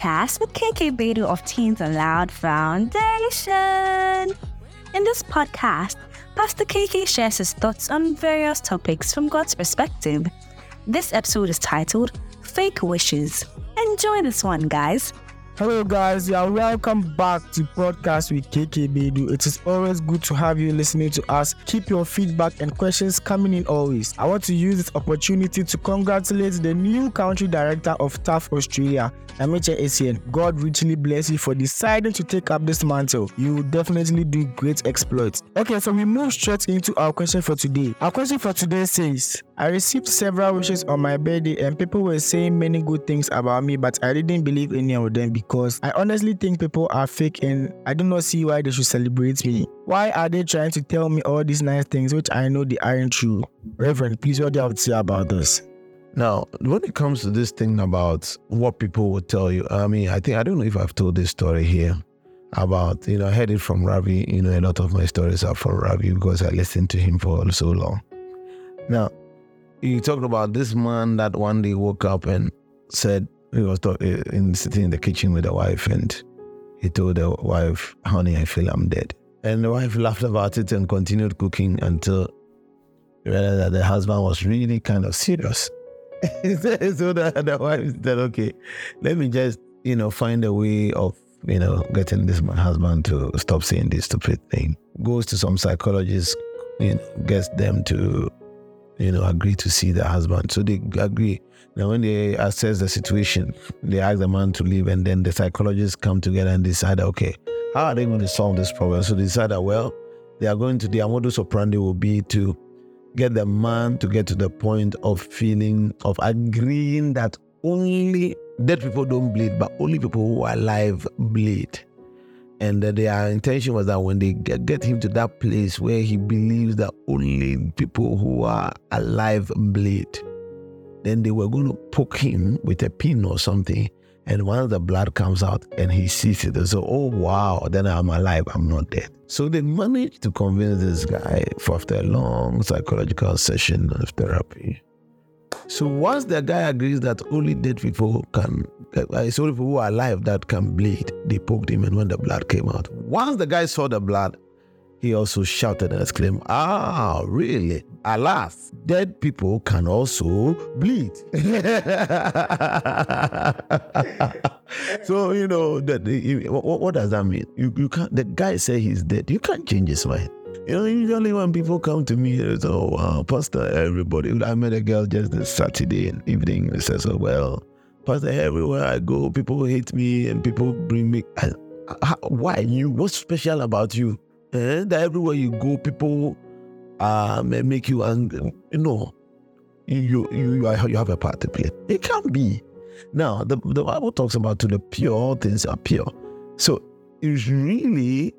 podcast with KK Bedu of Teens Aloud Foundation. In this podcast, Pastor KK shares his thoughts on various topics from God's perspective. This episode is titled Fake Wishes. Enjoy this one, guys. Hello, guys. You are welcome back to podcast with KK Bedu. It is always good to have you listening to us. Keep your feedback and questions coming in always. I want to use this opportunity to congratulate the new country director of TAF Australia, Amiche Essien. God richly bless you for deciding to take up this mantle. You will definitely do great exploits. Okay, so we move straight into our question for today. Our question for today says, I received several wishes on my birthday and people were saying many good things about me, but I didn't believe any of them I honestly think people are fake and I do not see why they should celebrate me. Why are they trying to tell me all these nice things which I know they aren't true? Reverend, please what do you have to say about this? Now, when it comes to this thing about what people will tell you, I mean, I think I don't know if I've told this story here about, you know, I heard it from Ravi. You know, a lot of my stories are from Ravi because I listened to him for so long. Now, you talked about this man that one day woke up and said he was talk, eh, in sitting in the kitchen with the wife and he told the wife, "Honey, I feel I'm dead." And the wife laughed about it and continued cooking until he realized that the husband was really kind of serious. so the, the wife said, "Okay, let me just you know find a way of you know getting this my husband to stop saying this stupid thing." Goes to some psychologist, you know, gets them to you know, agree to see the husband. So they agree. Now, when they assess the situation, they ask the man to leave, and then the psychologists come together and decide, okay, how are they going to solve this problem? So they decide that, well, they are going to, their modus operandi will be to get the man to get to the point of feeling, of agreeing that only dead people don't bleed, but only people who are alive bleed and their intention was that when they get, get him to that place where he believes that only people who are alive bleed, then they were going to poke him with a pin or something. And once the blood comes out and he sees it, they say, Oh, wow, then I'm alive, I'm not dead. So they managed to convince this guy for after a long psychological session of therapy so once the guy agrees that only dead people can, uh, it's only people who are alive that can bleed, they poked him and when the blood came out. Once the guy saw the blood, he also shouted and exclaimed, Ah, really? Alas, dead people can also bleed. so, you know, that, what, what does that mean? You, you can't, the guy say he's dead. You can't change his mind. You know, usually when people come to me, it's, oh, wow, Pastor, everybody. I met a girl just this Saturday evening. It says, oh, well, Pastor, everywhere I go, people hate me and people bring me. I, I, why you? What's special about you? Eh? That everywhere you go, people uh, make you angry. You know, you, you, you, you have a part to play. It can't be. Now, the, the Bible talks about to the pure, things are pure. So it's really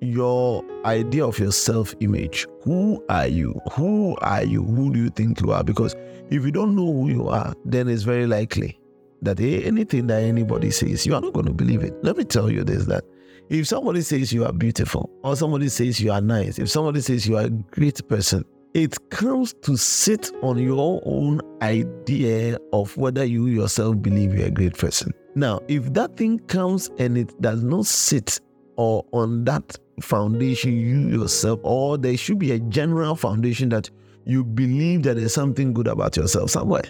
your idea of your self image. Who are you? Who are you? Who do you think you are? Because if you don't know who you are, then it's very likely that anything that anybody says, you are not going to believe it. Let me tell you this that if somebody says you are beautiful, or somebody says you are nice, if somebody says you are a great person, it comes to sit on your own idea of whether you yourself believe you're a great person. Now, if that thing comes and it does not sit or on that foundation you yourself, or there should be a general foundation that you believe that there's something good about yourself somewhere.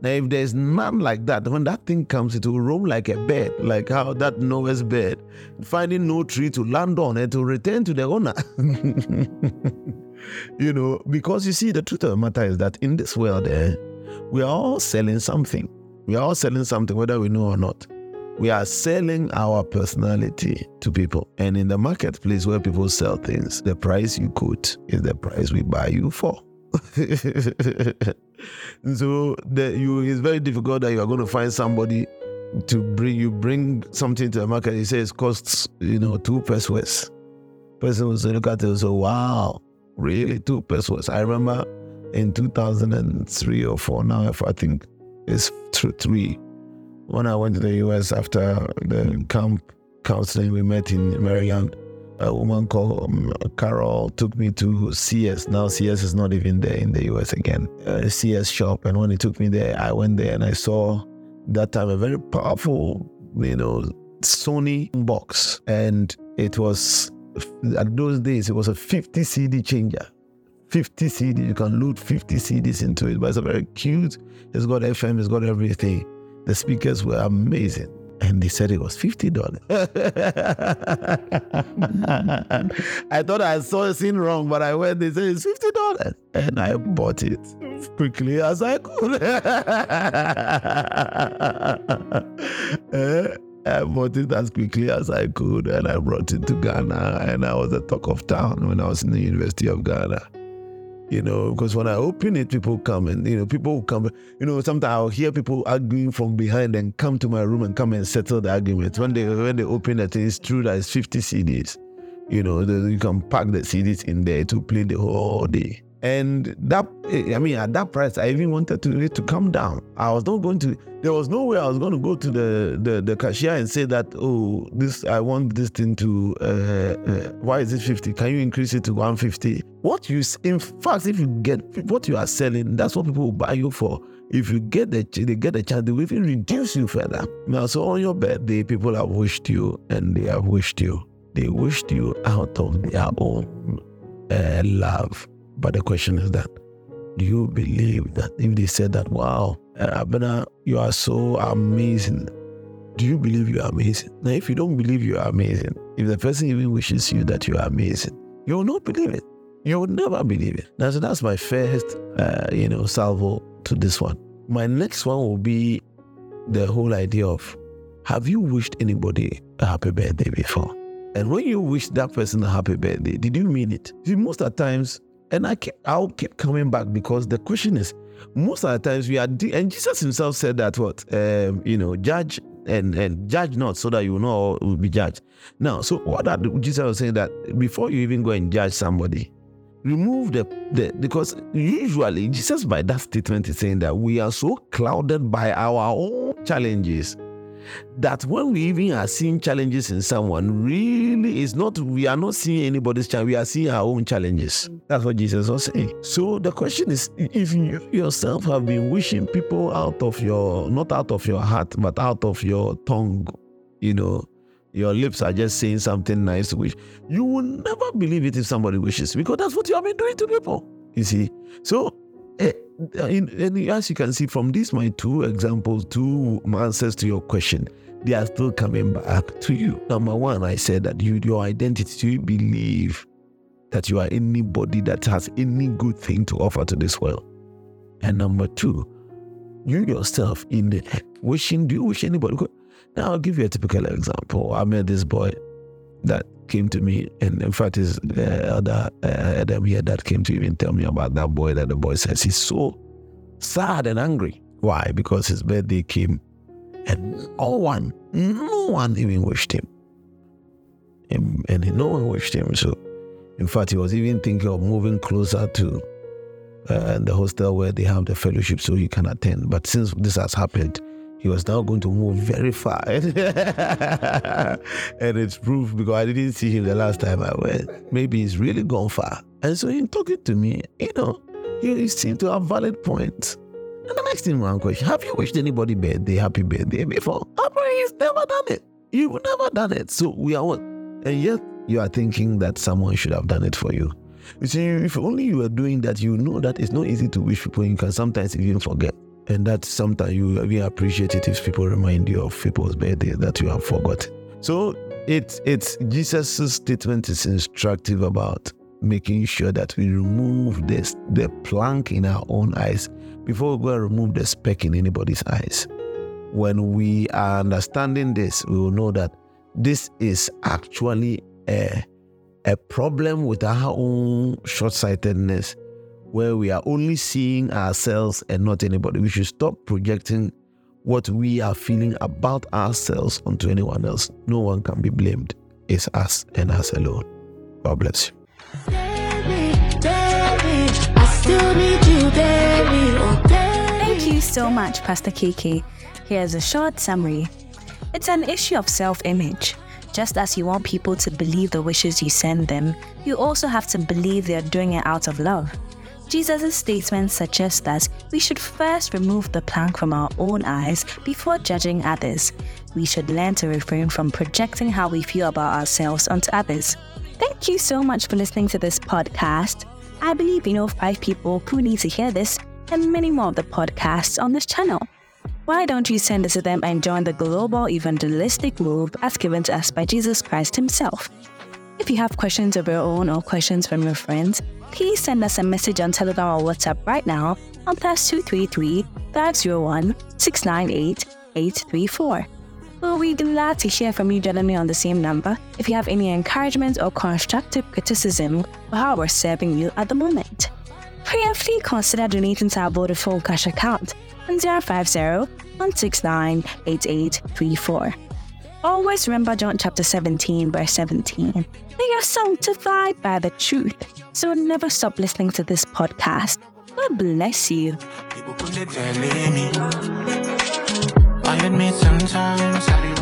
Now, if there's none like that, when that thing comes, it will roam like a bird, like how that Noah's bird, finding no tree to land on and to return to the owner. you know, because you see, the truth of the matter is that in this world, eh, we are all selling something. We are all selling something, whether we know or not we are selling our personality to people. And in the marketplace where people sell things, the price you quote is the price we buy you for. so the, you, it's very difficult that you are going to find somebody to bring you bring something to the market. He says costs you know two pesos. Person will say, look at it and say, wow, really two pesos. I remember in 2003 or four now, if I think it's three when I went to the US after the camp counseling, we met in Maryland. A woman called um, Carol took me to CS. Now CS is not even there in the US again. A CS shop, and when he took me there, I went there and I saw that time a very powerful you know, Sony box, and it was at those days it was a 50 CD changer. 50 CD, you can load 50 CDs into it, but it's a very cute. It's got FM, it's got everything. The speakers were amazing. And they said it was fifty dollars. I thought I saw a scene wrong, but I went. They said it's fifty dollars, and I bought it quickly as I could. Eh, I bought it as quickly as I could, and I brought it to Ghana, and I was the talk of town when I was in the University of Ghana you know, because when I open it, people come and, you know, people come, you know, sometimes I'll hear people arguing from behind and come to my room and come and settle the argument. When they when they open it, it's true that it's 50 CDs. You know, you can pack the CDs in there to play the whole day. And that, I mean, at that price, I even wanted to to come down. I was not going to. There was no way I was going to go to the the, the cashier and say that, oh, this I want this thing to. Uh, uh, why is it fifty? Can you increase it to one fifty? What you, in fact, if you get what you are selling, that's what people will buy you for. If you get the they get the chance, they will even reduce you further. Now, so on your birthday, people have wished you, and they have wished you. They wished you out of their own uh, love but the question is that do you believe that if they said that, wow, Abena, you are so amazing, do you believe you are amazing? Now, if you don't believe you are amazing, if the person even wishes you that you are amazing, you will not believe it. You will never believe it. Now, so that's my first, uh, you know, salvo to this one. My next one will be the whole idea of have you wished anybody a happy birthday before? And when you wish that person a happy birthday, did you mean it? See, most of the times and I keep, I'll keep coming back because the question is, most of the times we are, and Jesus himself said that what, um, you know, judge and and judge not so that you know will be judged. Now, so what that Jesus was saying that before you even go and judge somebody, remove the, the because usually Jesus by that statement is saying that we are so clouded by our own challenges that when we even are seeing challenges in someone, really is not, we are not seeing anybody's challenge, we are seeing our own challenges. That's what Jesus was saying. So the question is if you yourself have been wishing people out of your, not out of your heart, but out of your tongue, you know, your lips are just saying something nice to wish, you will never believe it if somebody wishes because that's what you have been doing to people. You see? So Eh, and as you can see from these, my two examples, two answers to your question, they are still coming back to you. Number one, I said that you, your identity, do you believe that you are anybody that has any good thing to offer to this world? And number two, you yourself in the wishing, do you wish anybody? Now, I'll give you a typical example. I met this boy that came to me, and in fact, his uh, other uh, here that came to even tell me about that boy. That the boy says he's so sad and angry. Why? Because his birthday came, and no one, no one even wished him, and, and no one wished him. So, in fact, he was even thinking of moving closer to uh, the hostel where they have the fellowship so he can attend. But since this has happened, he was now going to move very far. and it's proof because I didn't see him the last time I went. Maybe he's really gone far. And so in talking to me, you know, he seemed to have valid points. And the next thing, one question Have you wished anybody birthday, happy birthday before? Afraid he's never done it. You've never done it. So we are what? And yet you are thinking that someone should have done it for you. You see, if only you were doing that, you know that it's not easy to wish people. You can sometimes even forget. And that sometimes you even appreciate it if people remind you of people's birthday that you have forgotten. So it's it's Jesus' statement is instructive about making sure that we remove this the plank in our own eyes before we go and remove the speck in anybody's eyes. When we are understanding this, we will know that this is actually a, a problem with our own short-sightedness where we are only seeing ourselves and not anybody. We should stop projecting what we are feeling about ourselves onto anyone else. No one can be blamed. It's us and us alone. God bless you. Thank you so much, Pastor Kiki. Here's a short summary. It's an issue of self image. Just as you want people to believe the wishes you send them, you also have to believe they're doing it out of love. Jesus' statement suggests that we should first remove the plank from our own eyes before judging others. We should learn to refrain from projecting how we feel about ourselves onto others. Thank you so much for listening to this podcast. I believe you know five people who need to hear this and many more of the podcasts on this channel. Why don't you send it to them and join the global evangelistic move as given to us by Jesus Christ Himself? If you have questions of your own or questions from your friends, please send us a message on Telegram or WhatsApp right now on plus 233 501 698 834. We'll be glad to hear from you generally on the same number if you have any encouragement or constructive criticism for how we're serving you at the moment. Prayerfully consider donating to our Vodafone cash account on 050 169 8834. Always remember John chapter 17, verse 17. They are sanctified by the truth. So never stop listening to this podcast. God bless you. I admit sometimes I